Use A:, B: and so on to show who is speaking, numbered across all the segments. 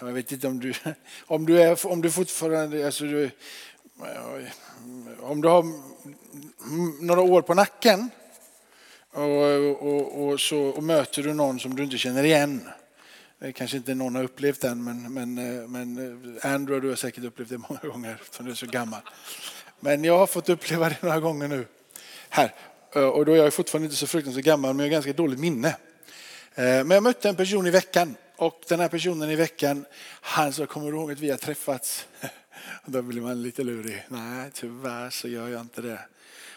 A: Jag vet inte om du, om du, är, om du fortfarande, alltså du, om du har några år på nacken och, och, och, så, och möter du någon som du inte känner igen. Det kanske inte någon har upplevt än, men, men, men Andrew du har säkert upplevt det många gånger eftersom du är så gammal. Men jag har fått uppleva det några gånger nu. Här. Och då är jag fortfarande inte så fruktansvärt gammal, men jag har ganska dåligt minne. Eh, men jag mötte en person i veckan och den här personen i veckan, han sa, kommer du ihåg att vi har träffats? Och då blir man lite lurig. Nej, tyvärr så gör jag inte det.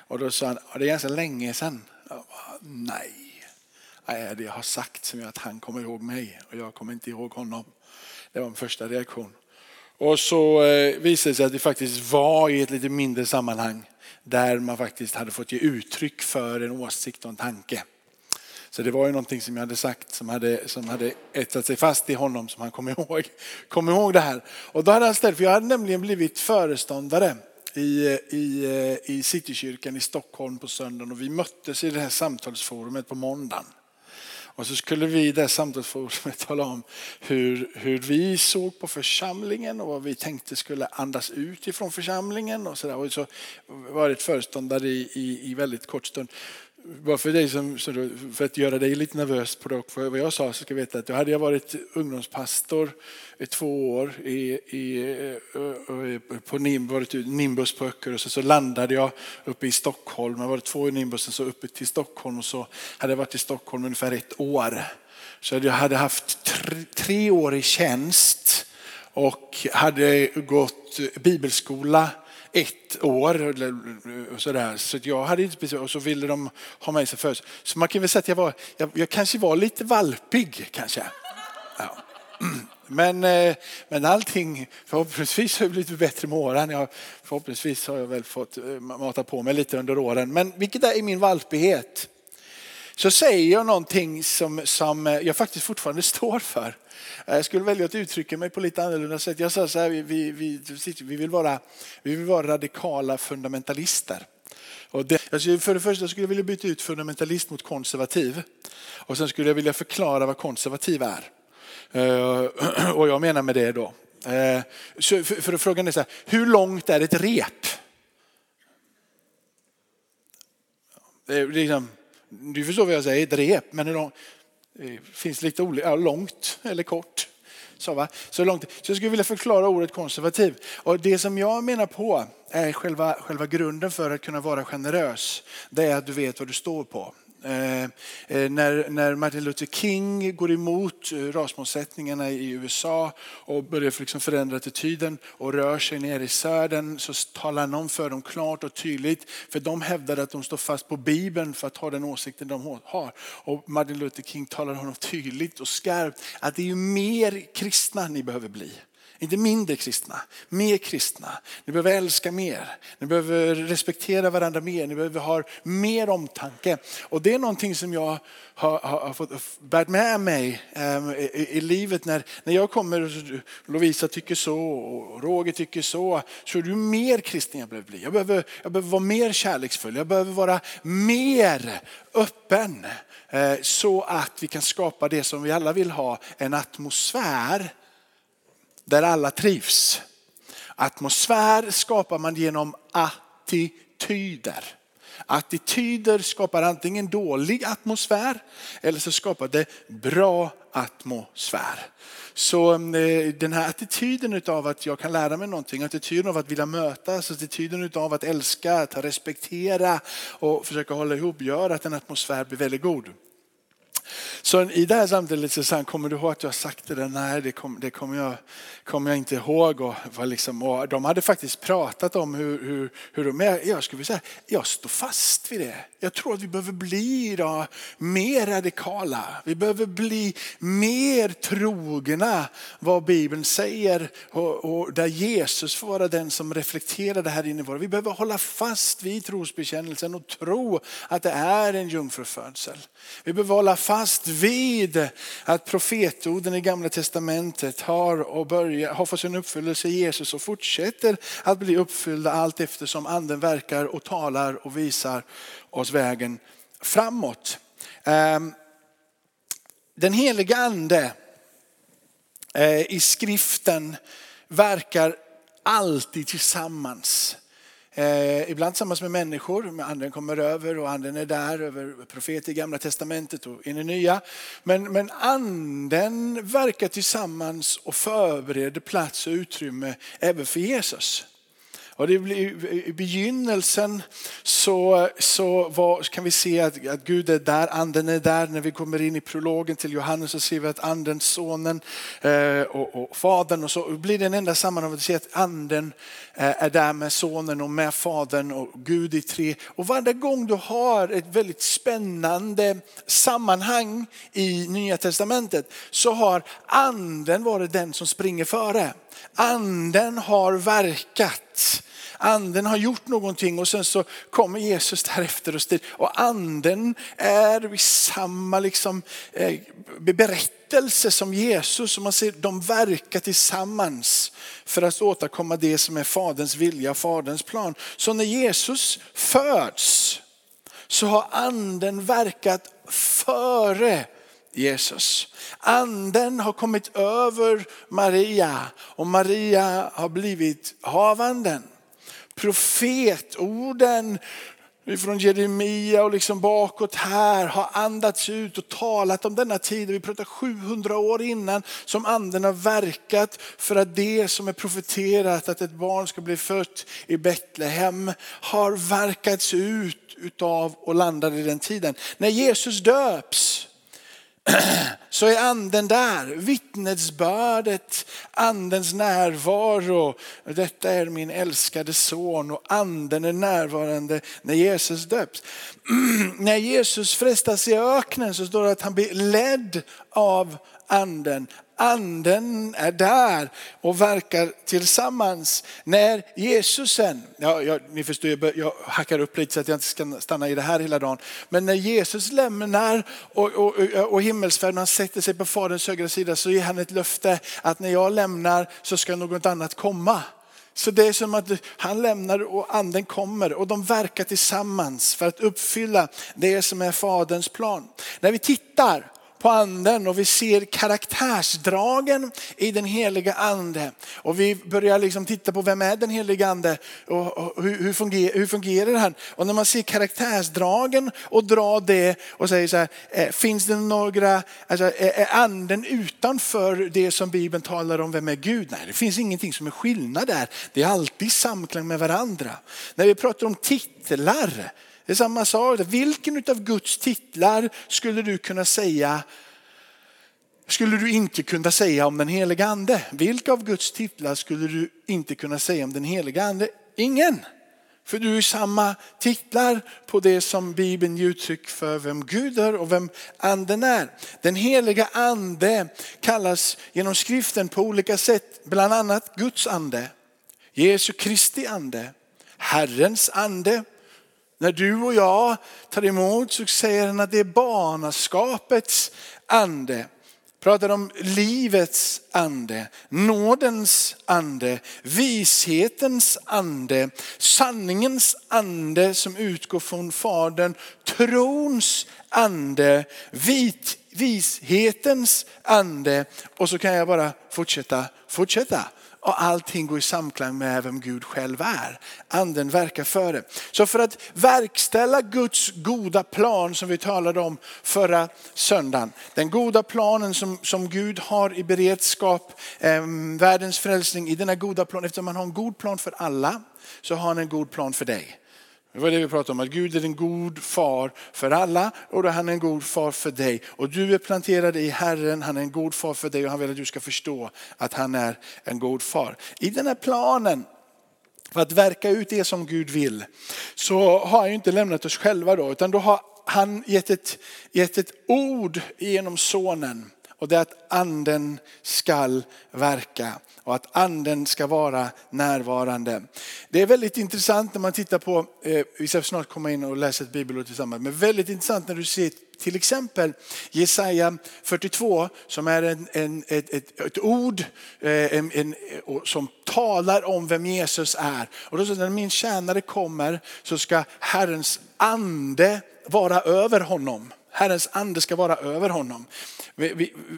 A: Och då sa han, det är ganska länge sedan. Bara, Nej, Nej, det jag har sagt som gör att han kommer ihåg mig och jag kommer inte ihåg honom. Det var min första reaktion. Och så eh, visade det sig att det faktiskt var i ett lite mindre sammanhang där man faktiskt hade fått ge uttryck för en åsikt och en tanke. Så det var ju någonting som jag hade sagt som hade, som hade etsat sig fast i honom som han kom ihåg, kom ihåg det här. Och då hade han ställt, för jag hade nämligen blivit föreståndare i, i, eh, i Citykyrkan i Stockholm på söndagen och vi möttes i det här samtalsforumet på måndagen. Och så skulle vi i det här samtalsforumet tala om hur, hur vi såg på församlingen och vad vi tänkte skulle andas ut ifrån församlingen. Och så, där. Och så var det ett föreståndare i, i, i väldigt kort stund bara för, dig som, för att göra dig lite nervös på det, för vad jag sa så ska du veta att då hade jag varit ungdomspastor i två år i, i, eh, eh, på varit Nimbus på Öckerö och så, så landade jag uppe i Stockholm. Jag var två i Nimbusen så uppe till Stockholm och så hade jag varit i Stockholm ungefär ett år. Så jag hade haft tre, tre år i tjänst och hade gått bibelskola ett år. Och så där. så jag hade inte precis... och så ville de ha mig som först. Så man kan väl säga att jag, var, jag, jag kanske var lite valpig. Kanske. Ja. Men, eh, men allting, förhoppningsvis har det blivit bättre med åren. Jag, förhoppningsvis har jag väl fått eh, mata på mig lite under åren. Men vilket är min valpighet? Så säger jag någonting som, som jag faktiskt fortfarande står för. Eh, jag skulle välja att uttrycka mig på lite annorlunda sätt. Jag sa så här, vi, vi, vi, vi, vill, vara, vi vill vara radikala fundamentalister. Och det, alltså för det första skulle jag vilja byta ut fundamentalist mot konservativ. Och sen skulle jag vilja förklara vad konservativ är. Eh, och jag menar med det då. Eh, så för, för frågan är så här, hur långt är ett rep? Det är liksom, du förstår vad jag säger, ett rep. Men hur långt? Det finns lite olika, långt eller kort. Så, va? så, långt. så jag skulle vilja förklara ordet konservativ. Och det som jag menar på är själva, själva grunden för att kunna vara generös. Det är att du vet vad du står på. Eh, eh, när, när Martin Luther King går emot rasmålsättningarna rasmotsättningarna i USA och börjar liksom förändra attityden och rör sig ner i södern så talar han om för dem klart och tydligt. För de hävdar att de står fast på Bibeln för att ha den åsikten de har. Och Martin Luther King talar honom tydligt och skarpt att det är ju mer kristna ni behöver bli. Inte mindre kristna, mer kristna. Ni behöver älska mer. Ni behöver respektera varandra mer. Ni behöver ha mer omtanke. Och det är någonting som jag har, har, har fått bärt med mig ehm, äm, i, i, livet. När, när jag kommer och Lovisa tycker så och Roger tycker så. Så är du mer kristen jag behöver bli. Jag behöver, jag behöver vara mer kärleksfull. Jag behöver vara mer öppen. Äh, så att vi kan skapa det som vi alla vill ha. En atmosfär där alla trivs. Atmosfär skapar man genom attityder. Attityder skapar antingen dålig atmosfär eller så skapar det bra atmosfär. Så eh, den här attityden av att jag kan lära mig någonting, attityden av att vilja mötas, attityden av att älska, att respektera och försöka hålla ihop gör att en atmosfär blir väldigt god. Så i det här samtalet så sa han, kommer du ihåg att jag sagt det där? Nej, det, kom, det kommer jag, kom jag inte ihåg. Och, var liksom, och de hade faktiskt pratat om hur, hur, hur de, är. jag skulle säga, jag står fast vid det. Jag tror att vi behöver bli då, mer radikala. Vi behöver bli mer trogna vad Bibeln säger och, och där Jesus får vara den som reflekterar det här inne i Vi behöver hålla fast vid trosbekännelsen och tro att det är en jungfrufödsel. Vi behöver hålla fast fast vid att profetorden i gamla testamentet har, och börjar, har fått sin uppfyllelse i Jesus och fortsätter att bli uppfyllda allt eftersom anden verkar och talar och visar oss vägen framåt. Ehm, den heliga ande eh, i skriften verkar alltid tillsammans. Eh, ibland tillsammans med människor, anden kommer över och anden är där över profeter i gamla testamentet och in i nya. Men, men anden verkar tillsammans och förbereder plats och utrymme även för Jesus. Och det blir, I begynnelsen så, så var, kan vi se att, att Gud är där, anden är där. När vi kommer in i prologen till Johannes så ser vi att anden, sonen eh, och, och fadern och så blir det en enda sammanhang att se att anden eh, är där med sonen och med fadern och Gud i tre. Och varje gång du har ett väldigt spännande sammanhang i Nya Testamentet så har anden varit den som springer före. Anden har verkat. Anden har gjort någonting och sen så kommer Jesus därefter och styr. Och anden är i samma liksom, eh, berättelse som Jesus. Och man ser de verkar tillsammans för att återkomma det som är faderns vilja, faderns plan. Så när Jesus föds så har anden verkat före Jesus. Anden har kommit över Maria och Maria har blivit havanden. Profetorden från Jeremia och liksom bakåt här har andats ut och talat om denna tid. Vi pratar 700 år innan som anden har verkat för att det som är profeterat att ett barn ska bli fött i Betlehem har verkats ut utav och landade i den tiden. När Jesus döps så är anden där. Vittnesbördet, andens närvaro. Detta är min älskade son och anden är närvarande när Jesus döps. när Jesus frestas i öknen så står det att han blir ledd av anden anden är där och verkar tillsammans. När Jesusen, ja, jag, ni förstår jag, jag hackar upp lite så att jag inte ska stanna i det här hela dagen. Men när Jesus lämnar och, och, och himmelsfärden han sätter sig på faderns högra sida så ger han ett löfte att när jag lämnar så ska något annat komma. Så det är som att han lämnar och anden kommer och de verkar tillsammans för att uppfylla det som är faderns plan. När vi tittar på anden och vi ser karaktärsdragen i den heliga ande. Och vi börjar liksom titta på vem är den heliga ande och, hur, hur, fungerar, hur fungerar han? Och när man ser karaktärsdragen och drar det och säger så här, eh, finns det några, alltså, eh, är anden utanför det som Bibeln talar om, vem är Gud? Nej, det finns ingenting som är skillnad där. Det är alltid samklang med varandra. När vi pratar om titlar, det är samma sak. Vilken av Guds titlar skulle du kunna säga skulle du inte kunna säga om den heliga ande? Vilka av Guds titlar skulle du inte kunna säga om den heliga ande? Ingen. För du är samma titlar på det som Bibeln ger uttryck för vem Gud är och vem anden är. Den heliga ande kallas genom skriften på olika sätt, bland annat Guds ande, Jesu Kristi ande, Herrens ande, när du och jag tar emot så säger han att det är barnaskapets ande. Pratar om livets ande, nådens ande, vishetens ande, sanningens ande som utgår från Fadern, trons ande, vit, vishetens ande och så kan jag bara fortsätta, fortsätta och allting går i samklang med vem Gud själv är. Anden verkar för det. Så för att verkställa Guds goda plan som vi talade om förra söndagen. Den goda planen som, som Gud har i beredskap, eh, världens frälsning i denna goda plan. Eftersom han har en god plan för alla så har han en god plan för dig. Det var det vi pratade om, att Gud är en god far för alla och då han är en god far för dig. Och du är planterad i Herren, han är en god far för dig och han vill att du ska förstå att han är en god far. I den här planen för att verka ut det som Gud vill så har han ju inte lämnat oss själva då utan då har han gett ett, gett ett ord genom sonen och det är att anden skall verka och att anden ska vara närvarande. Det är väldigt intressant när man tittar på, eh, vi ska snart komma in och läsa ett bibelord tillsammans, men väldigt intressant när du ser till exempel Jesaja 42 som är en, en, ett, ett, ett ord eh, en, en, som talar om vem Jesus är. Och då säger när min tjänare kommer så ska Herrens ande vara över honom. Herrens ande ska vara över honom.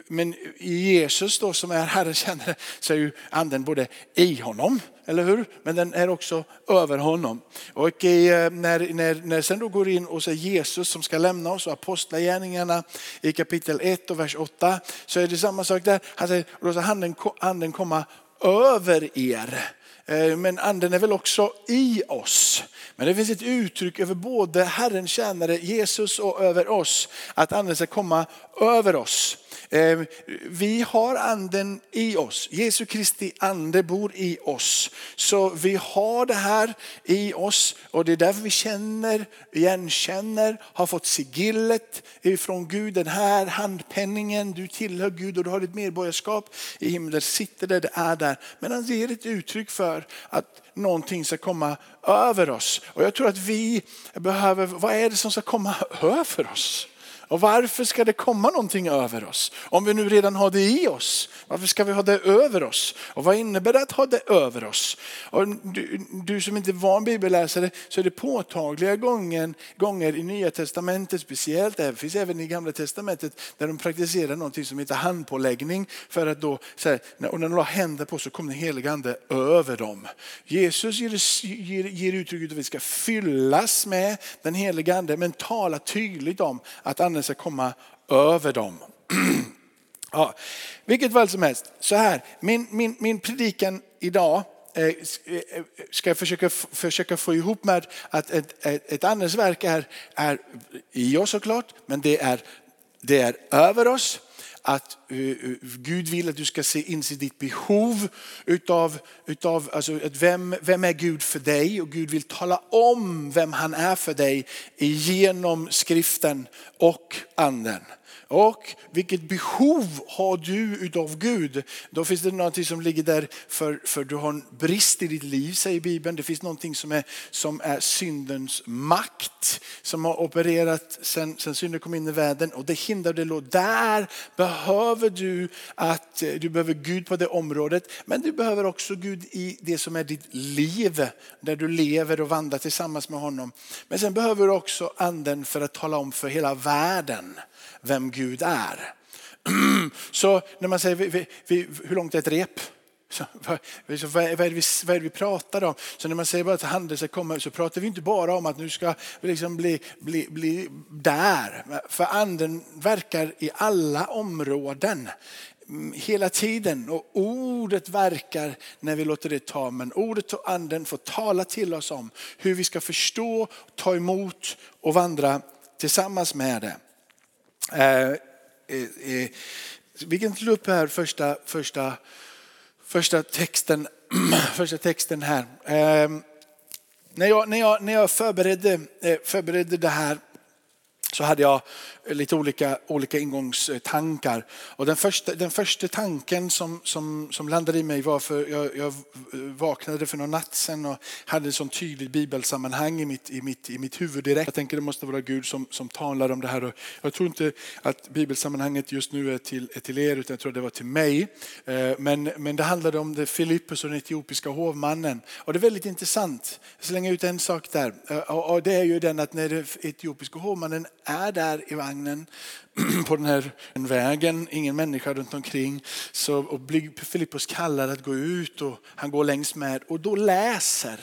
A: Men i Jesus då som är Herrens tjänare så är ju anden både i honom, eller hur? Men den är också över honom. Och eh, när, när, när sen då går in och så är Jesus som ska lämna oss och apostlagärningarna i kapitel 1 och vers 8 så är det samma sak där. Han säger, och då ska anden, anden komma över er. Eh, men anden är väl också i oss. Men det finns ett uttryck över både Herren tjänare Jesus och över oss. Att anden ska komma över oss. Eh, vi har anden i oss. Jesu Kristi ande bor i oss. Så vi har det här i oss och det är därför vi känner, igenkänner, har fått sigillet ifrån Gud. Den här handpenningen, du tillhör Gud och du har ditt medborgarskap i himlen. Sitter där, det är där. Men han ger ett uttryck för att någonting ska komma över oss. Och jag tror att vi behöver, vad är det som ska komma över oss? Och varför ska det komma någonting över oss? Om vi nu redan har det i oss, varför ska vi ha det över oss? Och vad innebär det att ha det över oss? Och du, du som inte är van bibelläsare så är det påtagliga gången, gånger i nya testamentet speciellt, det finns även i gamla testamentet där de praktiserar någonting som heter handpåläggning för att då, här, och när de la händer på så kom den heliga ande över dem. Jesus ger, ger, ger uttrycket att vi ska fyllas med den heliga ande men tala tydligt om att anden anden ska komma över dem. Ja, vilket väl som helst, så här, min, min, min predikan idag eh, eh, ska jag försöka, försöka få ihop med att ett, ett, ett andens är, är i oss såklart, men det är, det är över oss. Att eh, Gud vill att du ska se inse ditt behov utav, utav alltså, vem, vem är Gud för dig och Gud vill tala om vem han är för dig genom skriften och anden. Och vilket behov har du utav Gud? Då finns det någonting som ligger där för, för du har en brist i ditt liv säger Bibeln. Det finns någonting som är, som är syndens makt som har opererat sen, sen synden kom in i världen och det hindrar det. Där behöver du att eh, du behöver Gud på det området men du behöver också Gud i det som är ditt liv där du lever och vandrar tillsammans med honom. Men sen behöver du också anden för att tala om för hela världen vem Gud är. Så när man säger vi, vi, hur långt är ett rep? Så, vad, vad, är det vi, vad är det vi pratar om? Så när man säger bara att handel ska komma så pratar vi inte bara om att nu ska vi liksom bli, bli, bli där. För anden verkar i alla områden mm, hela tiden och ordet verkar när vi låter det ta. Men ordet och anden får tala till oss om hur vi ska förstå, ta emot och vandra tillsammans med det. Eh, eh, eh, vi kan slå upp här första, första, första, texten, första texten här. Eh, när jag, när jag, när jag förberedde, eh, förberedde det här så hade jag lite olika, olika ingångstankar. Och den, första, den första tanken som, som, som landade i mig var för jag, jag vaknade för någon natt sedan och hade ett sånt tydligt bibelsammanhang i mitt, i, mitt, i mitt huvud direkt. Jag tänker det måste vara Gud som, som talar om det här. Och jag tror inte att bibelsammanhanget just nu är till, är till er utan jag tror det var till mig. Eh, men, men det handlade om det Filippus och den etiopiska hovmannen. Och det är väldigt intressant. Jag slänger ut en sak där. Eh, och det är ju den att när den etiopiska hovmannen är där i vagnen på den här vägen, ingen människa runt omkring. Så, och blir Filippus kallad att gå ut och han går längs med och då läser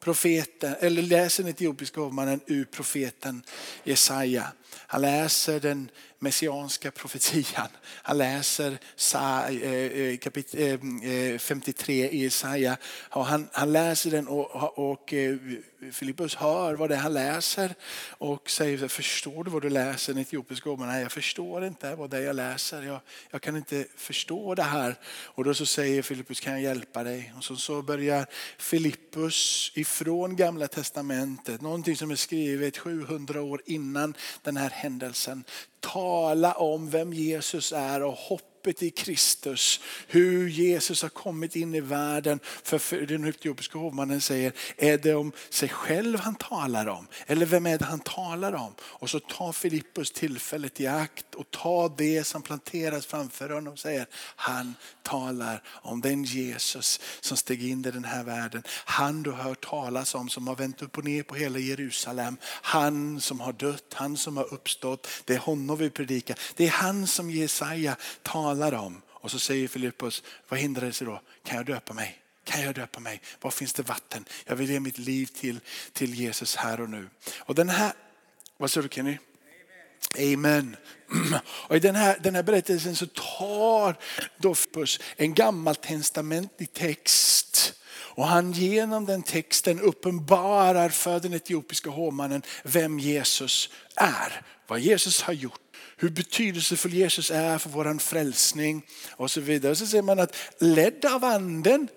A: profeten, eller läser den etiopiska hovmannen ur profeten Jesaja. Han läser den messianska profetian. Han läser eh, eh, kapitel eh, 53 i Jesaja. Han, han läser den och, och Filippus hör vad det är han läser och säger, förstår du vad du läser? Den etiopiska hovmannen, nej jag förstår inte vad det är jag läser. Jag, jag kan inte förstå det här. Och då så säger Filippus, kan jag hjälpa dig? Och så, så börjar Filippus ifrån gamla testamentet, någonting som är skrivet 700 år innan den här händelsen, tala om vem Jesus är och hoppas hoppet i Kristus. Hur Jesus har kommit in i världen. För den etiopiska hovmannen säger, är det om sig själv han talar om? Eller vem är det han talar om? Och så tar Filippus tillfället i akt och tar det som planteras framför honom och säger, han talar om den Jesus som steg in i den här världen. Han du har hört talas om som har vänt upp och ner på hela Jerusalem. Han som har dött, han som har uppstått. Det är honom vi predikar. Det är han som Jesaja talar om. Och så säger Filippus, vad hindrar det sig då? Kan jag döpa mig? Kan jag döpa mig? Var finns det vatten? Jag vill ge mitt liv till, till Jesus här och nu. Och den här, vad säger du Kenny? Amen. Och I den här, den här berättelsen så tar Dofpus en gammaltestamentlig text och han genom den texten uppenbarar för den etiopiska hovmannen vem Jesus är. Vad Jesus har gjort hur betydelsefull Jesus är för vår frälsning och så vidare. Så ser man att ledd av anden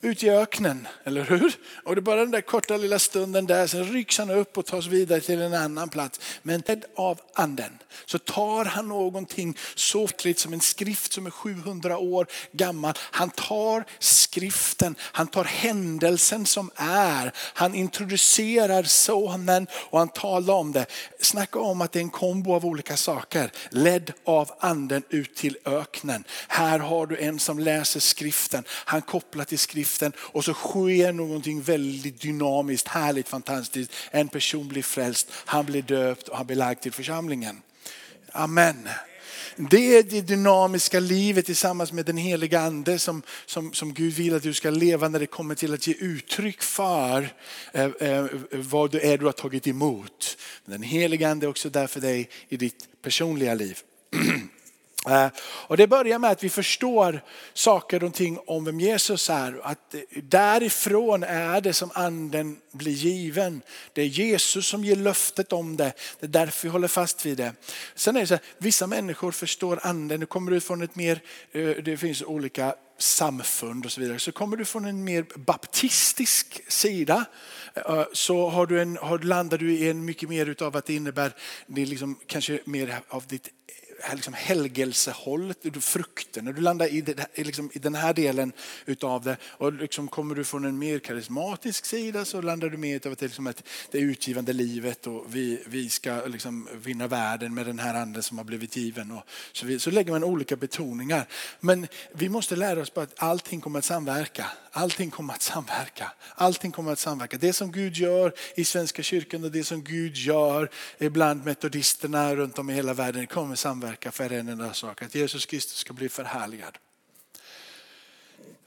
A: ut i öknen, eller hur? Och det är bara den där korta lilla stunden där, sen rycks han upp och tas vidare till en annan plats. Men ledd av anden så tar han någonting så som en skrift som är 700 år gammal. Han tar skriften, han tar händelsen som är, han introducerar sonen och han talar om det. Snacka om att det är en kombo av olika saker. Ledd av anden ut till öknen. Här har du en som läser skriften, han kopplar till skriften och så sker någonting väldigt dynamiskt, härligt, fantastiskt. En person blir frälst, han blir döpt och han blir lagd till församlingen. Amen. Det är det dynamiska livet tillsammans med den heliga ande som, som, som Gud vill att du ska leva när det kommer till att ge uttryck för eh, eh, vad det är du har tagit emot. Den heliga ande är också där för dig i ditt personliga liv. Eh, och det börjar med att vi förstår saker och ting om vem Jesus är. Att därifrån är det som anden blir given. Det är Jesus som ger löftet om det. Det är därför vi håller fast vid det. Sen är det så här, vissa människor förstår anden. Du kommer ut från ett mer, eh, det finns olika samfund och så vidare. Så kommer du från en mer baptistisk sida eh, så har du en, har, landar du i en mycket mer utav att det innebär, det är liksom kanske mer av ditt liksom helgelsehållet, frukterna, du landar i, det, liksom, i den här delen utav det och liksom kommer du från en mer karismatisk sida så landar du mer av att det, liksom ett, det utgivande livet och vi, vi ska liksom vinna världen med den här anden som har blivit given. Och så, vi, så lägger man olika betoningar. Men vi måste lära oss på att allting kommer att samverka. Allting kommer att samverka. Allting kommer att samverka. Det som Gud gör i Svenska kyrkan och det som Gud gör bland metodisterna runt om i hela världen kommer att verka för en enda sak. Att Jesus Kristus ska bli förhärligad.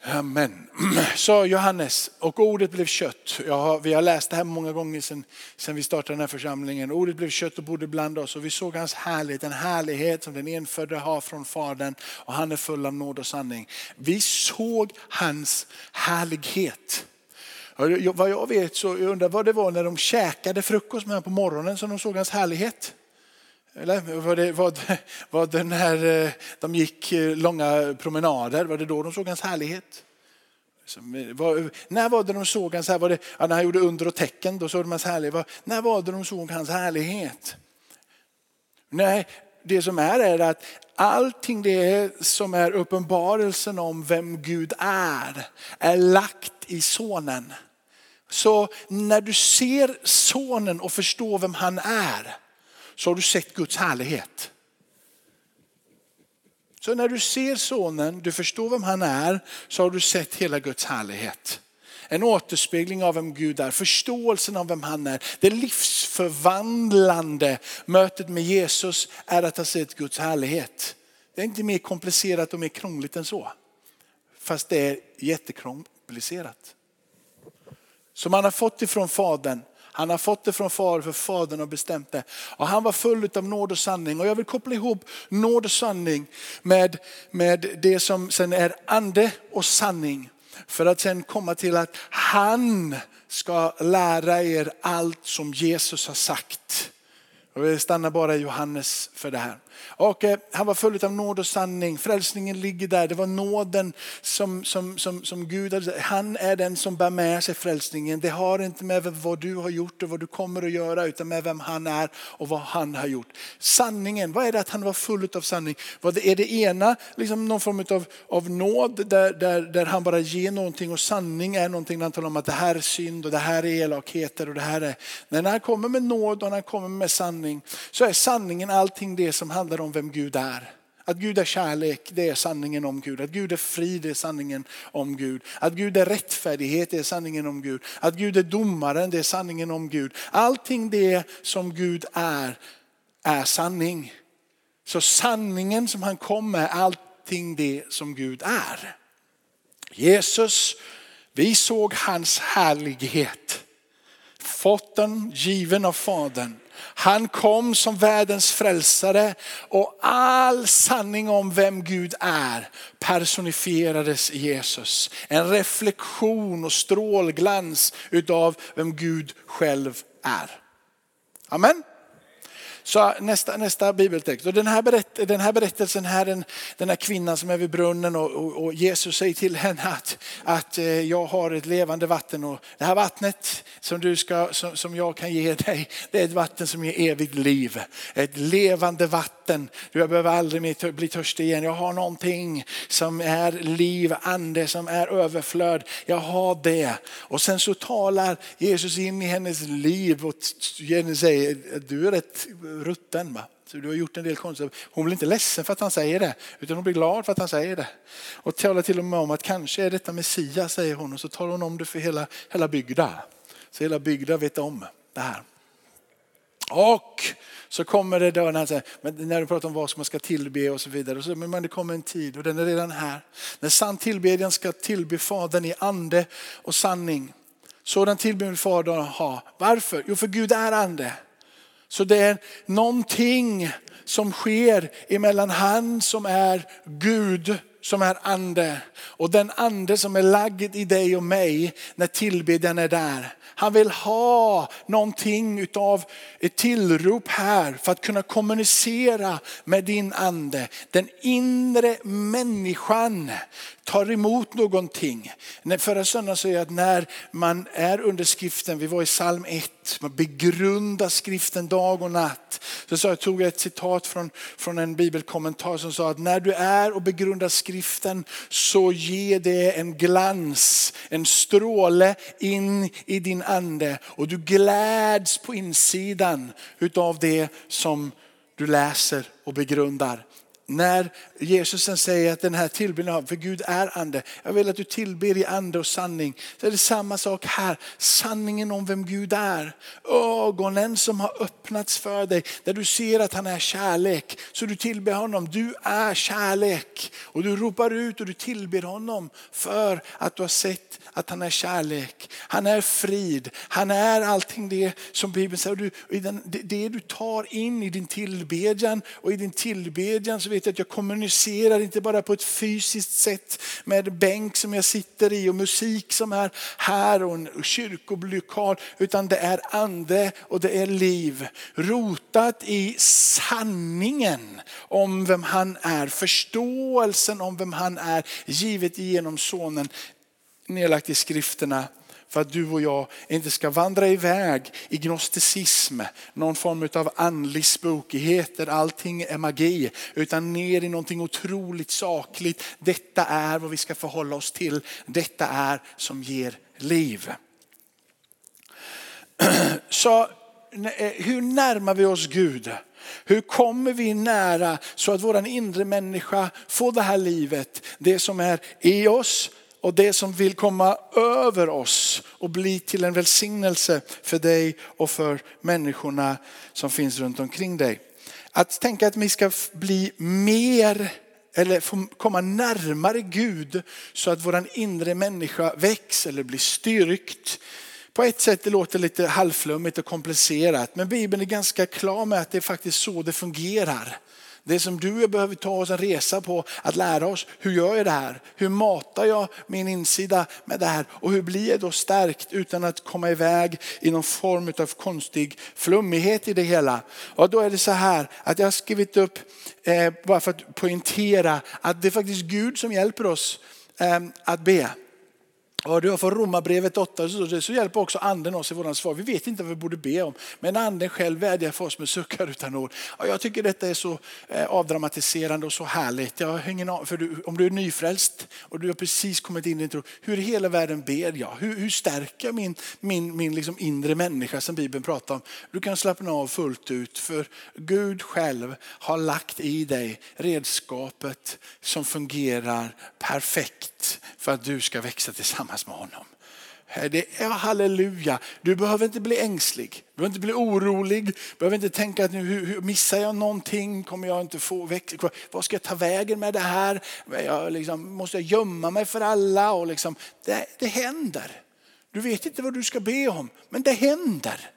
A: Amen. Så Johannes, och ordet blev kött. Har, vi har läst det här många gånger sedan, sedan vi startade den här församlingen. Ordet blev kött och bodde bland oss och vi såg hans härlighet, en härlighet som den enfödde har från Fadern och han är full av nåd och sanning. Vi såg hans härlighet. Vad jag vet så jag undrar vad det var när de käkade frukost med honom på morgonen som de såg hans härlighet. Eller var det, var, var det när eh, de gick eh, långa promenader, var det då de såg hans härlighet? Eh, var, när var det de såg hans härlighet? Var det, ja, när han gjorde under och tecken, då såg de hans härlighet. Var, när var det de såg hans härlighet? Nej, det som är är att allting det som är uppenbarelsen om vem Gud är, är lagt i sonen. Så när du ser sonen och förstår vem han är, så har du sett Guds härlighet. Så när du ser sonen, du förstår vem han är, så har du sett hela Guds härlighet. En återspegling av vem Gud är, förståelsen av vem han är. Det livsförvandlande mötet med Jesus är att ha sett Guds härlighet. Det är inte mer komplicerat och mer krångligt än så. Fast det är jättekomplicerat. Som han har fått ifrån Fadern han har fått det från far för fadern har bestämt det. Och han var full av nåd och sanning. Och jag vill koppla ihop nåd och sanning med, med det som sen är ande och sanning. För att sen komma till att han ska lära er allt som Jesus har sagt. Och vi stannar bara i Johannes för det här. Och eh, han var full av nåd och sanning. Frälsningen ligger där. Det var nåden som, som, som, som Gud hade. Han är den som bär med sig frälsningen. Det har inte med vad du har gjort och vad du kommer att göra utan med vem han är och vad han har gjort. Sanningen, vad är det att han var full av sanning? Vad är det ena liksom någon form av, av nåd där, där, där han bara ger någonting och sanning är någonting där han talar om att det här är synd och det här är elakheter och det här är. Men när han kommer med nåd och när han kommer med sanning så är sanningen allting det som handlar om vem Gud är. Att Gud är kärlek, det är sanningen om Gud. Att Gud är frid, det är sanningen om Gud. Att Gud är rättfärdighet, det är sanningen om Gud. Att Gud är domaren, det är sanningen om Gud. Allting det som Gud är, är sanning. Så sanningen som han kom med är allting det som Gud är. Jesus, vi såg hans härlighet. Fått den given av Fadern. Han kom som världens frälsare och all sanning om vem Gud är personifierades i Jesus. En reflektion och strålglans utav vem Gud själv är. Amen. Så nästa, nästa bibeltext. Och den, här berätt, den här berättelsen här, den, den här kvinnan som är vid brunnen och, och, och Jesus säger till henne att, att eh, jag har ett levande vatten och det här vattnet som, du ska, som, som jag kan ge dig, det är ett vatten som ger evigt liv. Ett levande vatten. Jag behöver aldrig mer bli törstig igen. Jag har någonting som är liv, ande, som är överflöd. Jag har det. Och sen så talar Jesus in i hennes liv och säger, du är rätt rutten. Va? Så du har gjort en del konstigt. Hon blir inte ledsen för att han säger det, utan hon blir glad för att han säger det. Och talar till och med om att kanske är detta Messias, säger hon. Och så talar hon om det för hela, hela bygda. Så hela bygda vet om det här. Och så kommer det då när, säger, när du pratar om vad som man ska tillbe och så vidare. Och så, men det kommer en tid och den är redan här. När sann tillbedjan ska tillbe Fadern i ande och sanning. Sådan tillbedjan vill Fadern ha. Varför? Jo för Gud är ande. Så det är någonting som sker emellan han som är Gud, som är ande och den ande som är lagd i dig och mig när tillbedjan är där. Han vill ha någonting utav ett tillrop här för att kunna kommunicera med din ande. Den inre människan tar emot någonting. Förra söndagen sa jag att när man är under skriften, vi var i psalm 1, man begrundar skriften dag och natt. Så sa jag tog ett citat från, från en bibelkommentar som sa att när du är och begrundar skriften så ger det en glans, en stråle in i din ande och du gläds på insidan utav det som du läser och begrundar när Jesus säger att den här tillbedjan, för Gud är ande. Jag vill att du tillber i ande och sanning. Så är det samma sak här, sanningen om vem Gud är. Ögonen som har öppnats för dig, där du ser att han är kärlek. Så du tillber honom, du är kärlek. Och du ropar ut och du tillber honom för att du har sett att han är kärlek. Han är frid, han är allting det som Bibeln säger. Du, det du tar in i din tillbedjan och i din tillbedjan så vet jag att jag kommunicerar inte bara på ett fysiskt sätt med bänk som jag sitter i och musik som är här och en kyrkolokal. Utan det är ande och det är liv. Rotat i sanningen om vem han är. Förståelsen om vem han är givet genom sonen nedlagt i skrifterna för att du och jag inte ska vandra iväg i gnosticism, någon form av andlig spokighet där allting är magi, utan ner i någonting otroligt sakligt. Detta är vad vi ska förhålla oss till. Detta är som ger liv. Så eh, hur närmar vi oss Gud? Hur kommer vi nära så att vår inre människa får det här livet, det som är i oss, och det som vill komma över oss och bli till en välsignelse för dig och för människorna som finns runt omkring dig. Att tänka att vi ska bli mer eller få komma närmare Gud så att våran inre människa växer eller blir styrkt. På ett sätt det låter lite halvflummigt och komplicerat men Bibeln är ganska klar med att det är faktiskt så det fungerar. Det som du och jag behöver ta oss en resa på att lära oss, hur gör jag det här? Hur matar jag min insida med det här? Och hur blir jag då stärkt utan att komma iväg i någon form av konstig flummighet i det hela? Och då är det så här att jag har skrivit upp, eh, bara för att poängtera, att det är faktiskt Gud som hjälper oss eh, att be. Ja, du har från Romarbrevet 8 så, så hjälper också anden oss i våran svar. Vi vet inte vad vi borde be om. Men anden själv vädjar för oss med suckar utan ord. Ja, jag tycker detta är så eh, avdramatiserande och så härligt. Jag har ingen för du, om du är nyfrälst och du har precis kommit in i din tro. Hur i hela världen ber jag? Hur, hur stärker jag min, min, min liksom inre människa som Bibeln pratar om? Du kan slappna av fullt ut för Gud själv har lagt i dig redskapet som fungerar perfekt för att du ska växa tillsammans med honom. Det är halleluja. Du behöver inte bli ängslig. Du behöver inte bli orolig. Du behöver inte tänka att nu missar jag någonting? Kommer jag inte få växa? Vad ska jag ta vägen med det här? Jag liksom, måste jag gömma mig för alla? Och liksom, det, det händer. Du vet inte vad du ska be om, men det händer.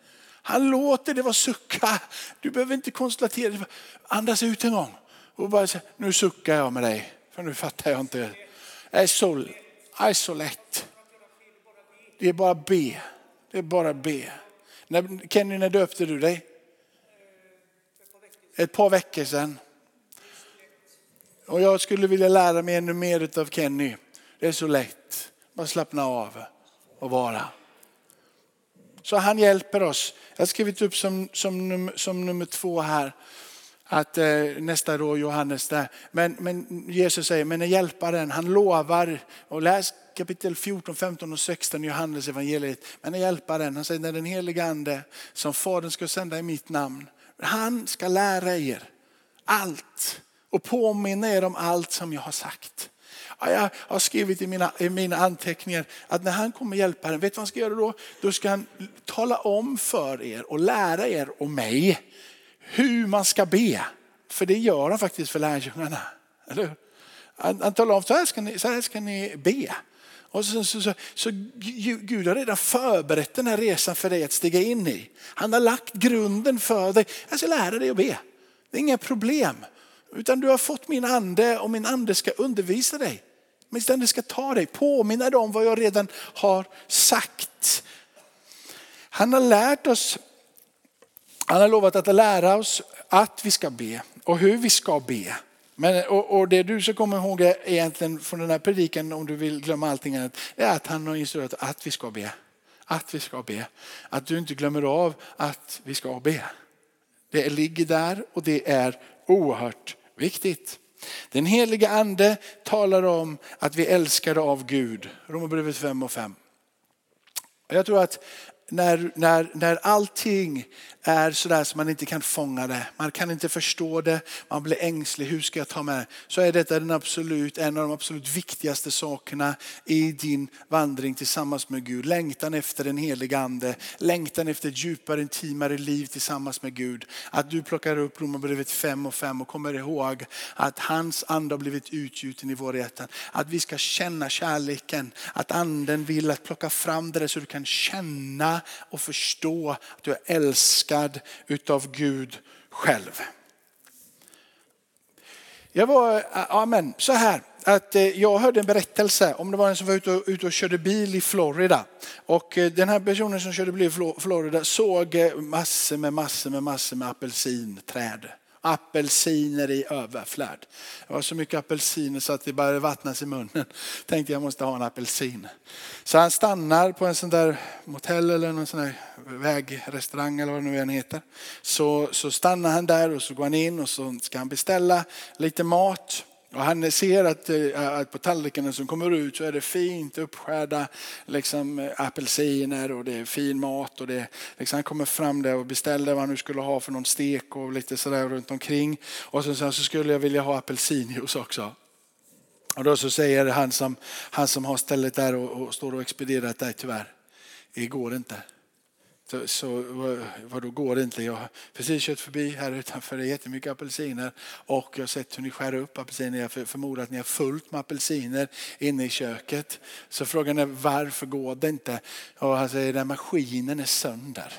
A: Han låter det vara sucka. Du behöver inte konstatera Andas ut en gång och bara säga, nu suckar jag med dig. För nu fattar jag inte. Det är så, är så lätt. Det är bara be. Det är bara be. När, Kenny, när döpte du dig? Ett par veckor sedan. Och jag skulle vilja lära mig ännu mer av Kenny. Det är så lätt. Bara slappna av och vara. Så han hjälper oss. Jag har skrivit upp som, som, som nummer två här att eh, nästa då Johannes där. Men, men Jesus säger, men hjälparen, han lovar, och läs kapitel 14, 15 och 16 i Johannes evangeliet. Men hjälparen, han säger när den helige ande som Fadern ska sända i mitt namn, han ska lära er allt och påminna er om allt som jag har sagt. Jag har skrivit i mina, i mina anteckningar att när han kommer hjälpa vet du vad han ska göra då? Då ska han tala om för er och lära er och mig hur man ska be. För det gör han faktiskt för lärjungarna. Eller? Han, han talar om så här ska ni, så här ska ni be. Och så, så, så, så, Gud har redan förberett den här resan för dig att stiga in i. Han har lagt grunden för dig. Jag ska lära dig att be. Det är inga problem. Utan du har fått min ande och min ande ska undervisa dig. Min ande ska ta dig, påminna dig om vad jag redan har sagt. Han har lärt oss han har lovat att lära oss att vi ska be och hur vi ska be. Men, och, och det du ska komma ihåg är egentligen från den här predikan, om du vill glömma allting annat, är att han har instruerat att vi ska be. Att vi ska be. Att du inte glömmer av att vi ska be. Det ligger där och det är oerhört viktigt. Den heliga ande talar om att vi älskar av Gud. Romarbrevet 5 och 5. Jag tror att när, när, när allting är sådär som man inte kan fånga det, man kan inte förstå det, man blir ängslig, hur ska jag ta med? Så är detta den absolut, en av de absolut viktigaste sakerna i din vandring tillsammans med Gud. Längtan efter den heliga ande, längtan efter ett djupare, intimare liv tillsammans med Gud. Att du plockar upp Romarbrevet 5 och 5 och kommer ihåg att hans ande har blivit utgjuten i våra hjärtan. Att vi ska känna kärleken, att anden vill att plocka fram det där så du kan känna och förstå att du är älskad utav Gud själv. Jag var, eh, amen, så här att eh, jag hörde en berättelse om det var en som var ute och, ute och körde bil i Florida. Och eh, den här personen som körde bil i Florida såg massor med massor med massor med apelsinträd apelsiner i överflöd. Det var så mycket apelsiner så att det började vattnas i munnen. Tänkte jag måste ha en apelsin. Så han stannar på en sån där motell eller någon sån där vägrestaurang eller vad det nu än heter. Så, så stannar han där och så går han in och så ska han beställa lite mat. Och han ser att, eh, att på tallrikarna som kommer ut så är det fint uppskärda liksom, eh, apelsiner och det är fin mat. Och det, liksom, han kommer fram där och beställer vad han nu skulle ha för någon stek och lite sådär runt omkring. Och så, så skulle jag vilja ha apelsinjuice också. Och då så säger han som, han som har stället där och, och står och expedierat där tyvärr, det går inte. Så, så vad då går det inte? Jag har precis kört förbi här utanför, det är jättemycket apelsiner och jag har sett hur ni skär upp apelsiner. Jag förmodar att ni har fullt med apelsiner inne i köket. Så frågan är varför går det inte? Och han säger att maskinen är sönder.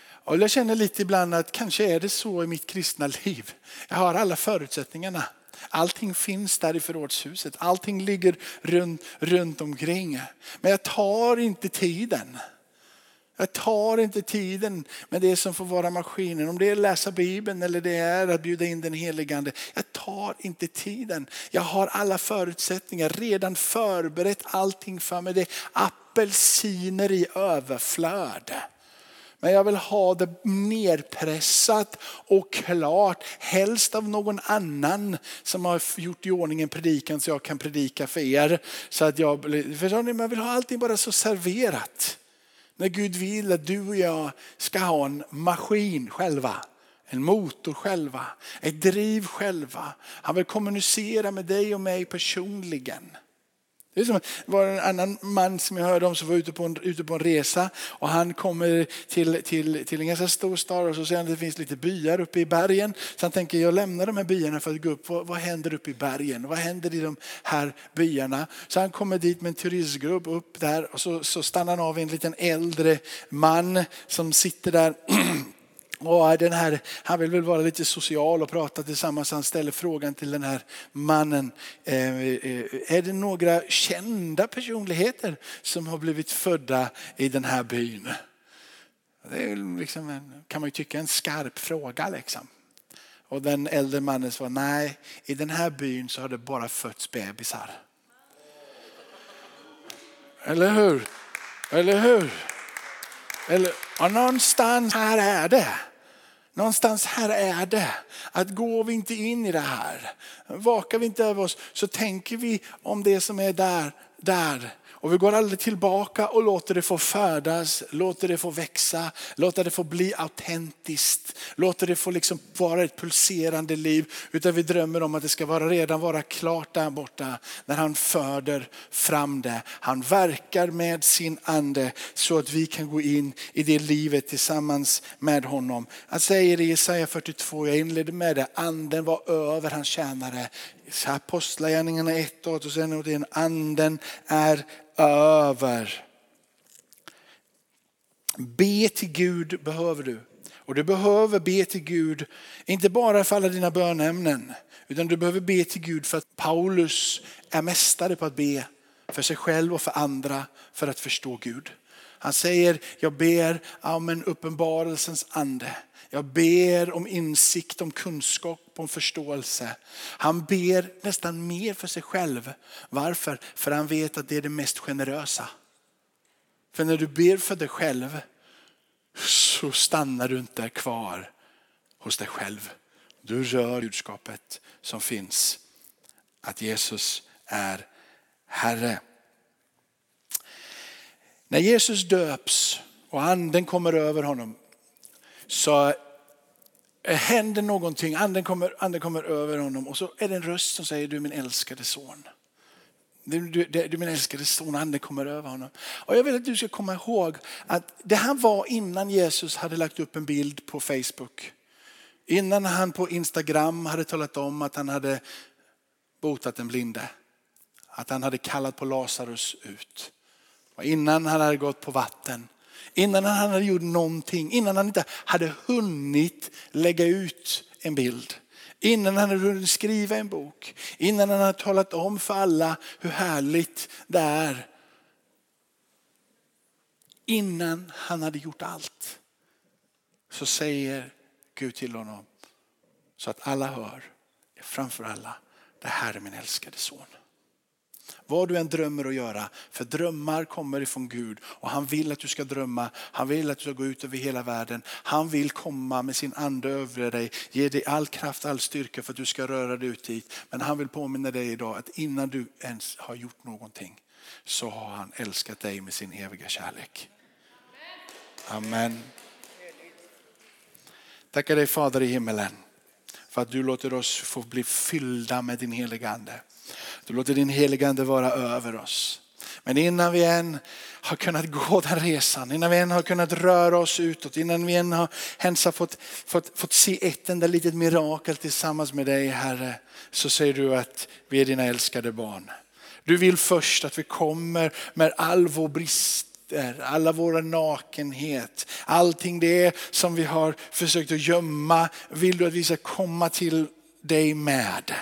A: Och jag känner lite ibland att kanske är det så i mitt kristna liv. Jag har alla förutsättningarna. Allting finns där i förrådshuset. Allting ligger runt, runt omkring. Men jag tar inte tiden. Jag tar inte tiden med det som får vara maskinen. Om det är att läsa Bibeln eller det är att bjuda in den heligande. Jag tar inte tiden. Jag har alla förutsättningar, redan förberett allting för mig. Det är apelsiner i överflöd. Men jag vill ha det nerpressat och klart. Helst av någon annan som har gjort i ordning en predikan så jag kan predika för er. Så att jag, förstår ni, man vill ha allting bara så serverat. När Gud vill att du och jag ska ha en maskin själva. En motor själva, ett driv själva. Han vill kommunicera med dig och mig personligen. Det, är som, var en annan man som jag hörde om som var ute på en, ute på en resa och han kommer till, till, till en ganska stor stad och så ser han att det finns lite byar uppe i bergen. Så han tänker jag lämnar de här byarna för att gå upp. Vad, vad händer uppe i bergen? Vad händer i de här byarna? Så han kommer dit med en turistgrupp upp där och så, så stannar han av en liten äldre man som sitter där Och den här, han vill väl vara lite social och prata tillsammans. Han ställer frågan till den här mannen. Eh, eh, är det några kända personligheter som har blivit födda i den här byn? Det är liksom en, kan man ju tycka en skarp fråga. Liksom. Och den äldre mannen svarar nej, i den här byn så har det bara fötts bebisar. Eller hur? Eller hur? Eller, och någonstans här är det. Någonstans här är det. Att går vi inte in i det här, vakar vi inte över oss så tänker vi om det som är där, där och vi går aldrig tillbaka och låter det få födas, låter det få växa, låter det få bli autentiskt, låter det få liksom vara ett pulserande liv. Utan vi drömmer om att det ska vara, redan vara klart där borta när han föder fram det. Han verkar med sin ande så att vi kan gå in i det livet tillsammans med honom. Han säger i Jesaja 42, jag inledde med det, anden var över hans tjänare. Apostlagärningarna 1 och sen anden är över. Be till Gud behöver du. Och du behöver be till Gud, inte bara för alla dina bönämnen, utan du behöver be till Gud för att Paulus är mästare på att be för sig själv och för andra för att förstå Gud. Han säger, jag ber om en uppenbarelsens ande. Jag ber om insikt, om kunskap, om förståelse. Han ber nästan mer för sig själv. Varför? För han vet att det är det mest generösa. För när du ber för dig själv så stannar du inte kvar hos dig själv. Du rör budskapet som finns. Att Jesus är Herre. När Jesus döps och anden kommer över honom så händer någonting, anden kommer, anden kommer över honom och så är det en röst som säger du är min älskade son. Du, du, du är min älskade son, anden kommer över honom. Och jag vill att du ska komma ihåg att det här var innan Jesus hade lagt upp en bild på Facebook. Innan han på Instagram hade talat om att han hade botat en blinde. Att han hade kallat på Lazarus ut. Och innan han hade gått på vatten. Innan han hade gjort någonting, innan han inte hade hunnit lägga ut en bild. Innan han hade hunnit skriva en bok. Innan han hade talat om för alla hur härligt det är. Innan han hade gjort allt så säger Gud till honom så att alla hör, framför alla, det här är min älskade son. Vad du än drömmer att göra. För drömmar kommer ifrån Gud och han vill att du ska drömma. Han vill att du ska gå ut över hela världen. Han vill komma med sin ande över dig. Ge dig all kraft, all styrka för att du ska röra dig ut dit. Men han vill påminna dig idag att innan du ens har gjort någonting så har han älskat dig med sin eviga kärlek. Amen. Tackar dig Fader i himmelen för att du låter oss få bli fyllda med din heliga ande. Du låter din heligande vara över oss. Men innan vi än har kunnat gå den resan, innan vi än har kunnat röra oss utåt, innan vi än har ens har fått, fått, fått se ett enda litet mirakel tillsammans med dig Herre, så säger du att vi är dina älskade barn. Du vill först att vi kommer med all vår brist brister, alla våra nakenhet, allting det som vi har försökt att gömma vill du att vi ska komma till dig med.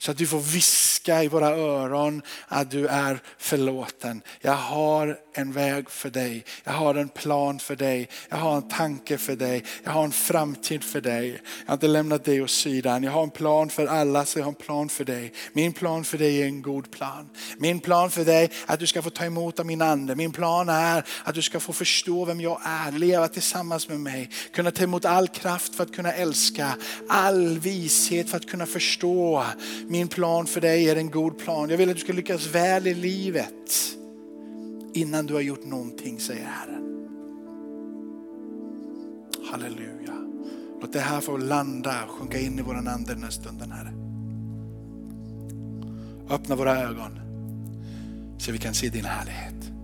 A: Så att du får viska i våra öron att du är förlåten. Jag har en väg för dig. Jag har en plan för dig. Jag har en tanke för dig. Jag har en framtid för dig. Jag har inte lämnat dig åt sidan. Jag har en plan för alla så jag har en plan för dig. Min plan för dig är en god plan. Min plan för dig är att du ska få ta emot av min ande. Min plan är att du ska få förstå vem jag är, leva tillsammans med mig, kunna ta emot all kraft för att kunna älska, all vishet för att kunna förstå. Min plan för dig är en god plan. Jag vill att du ska lyckas väl i livet innan du har gjort någonting, säger Herren. Halleluja. Låt det här få landa och sjunka in i våran ande den här stunden, Herre. Öppna våra ögon så vi kan se din härlighet.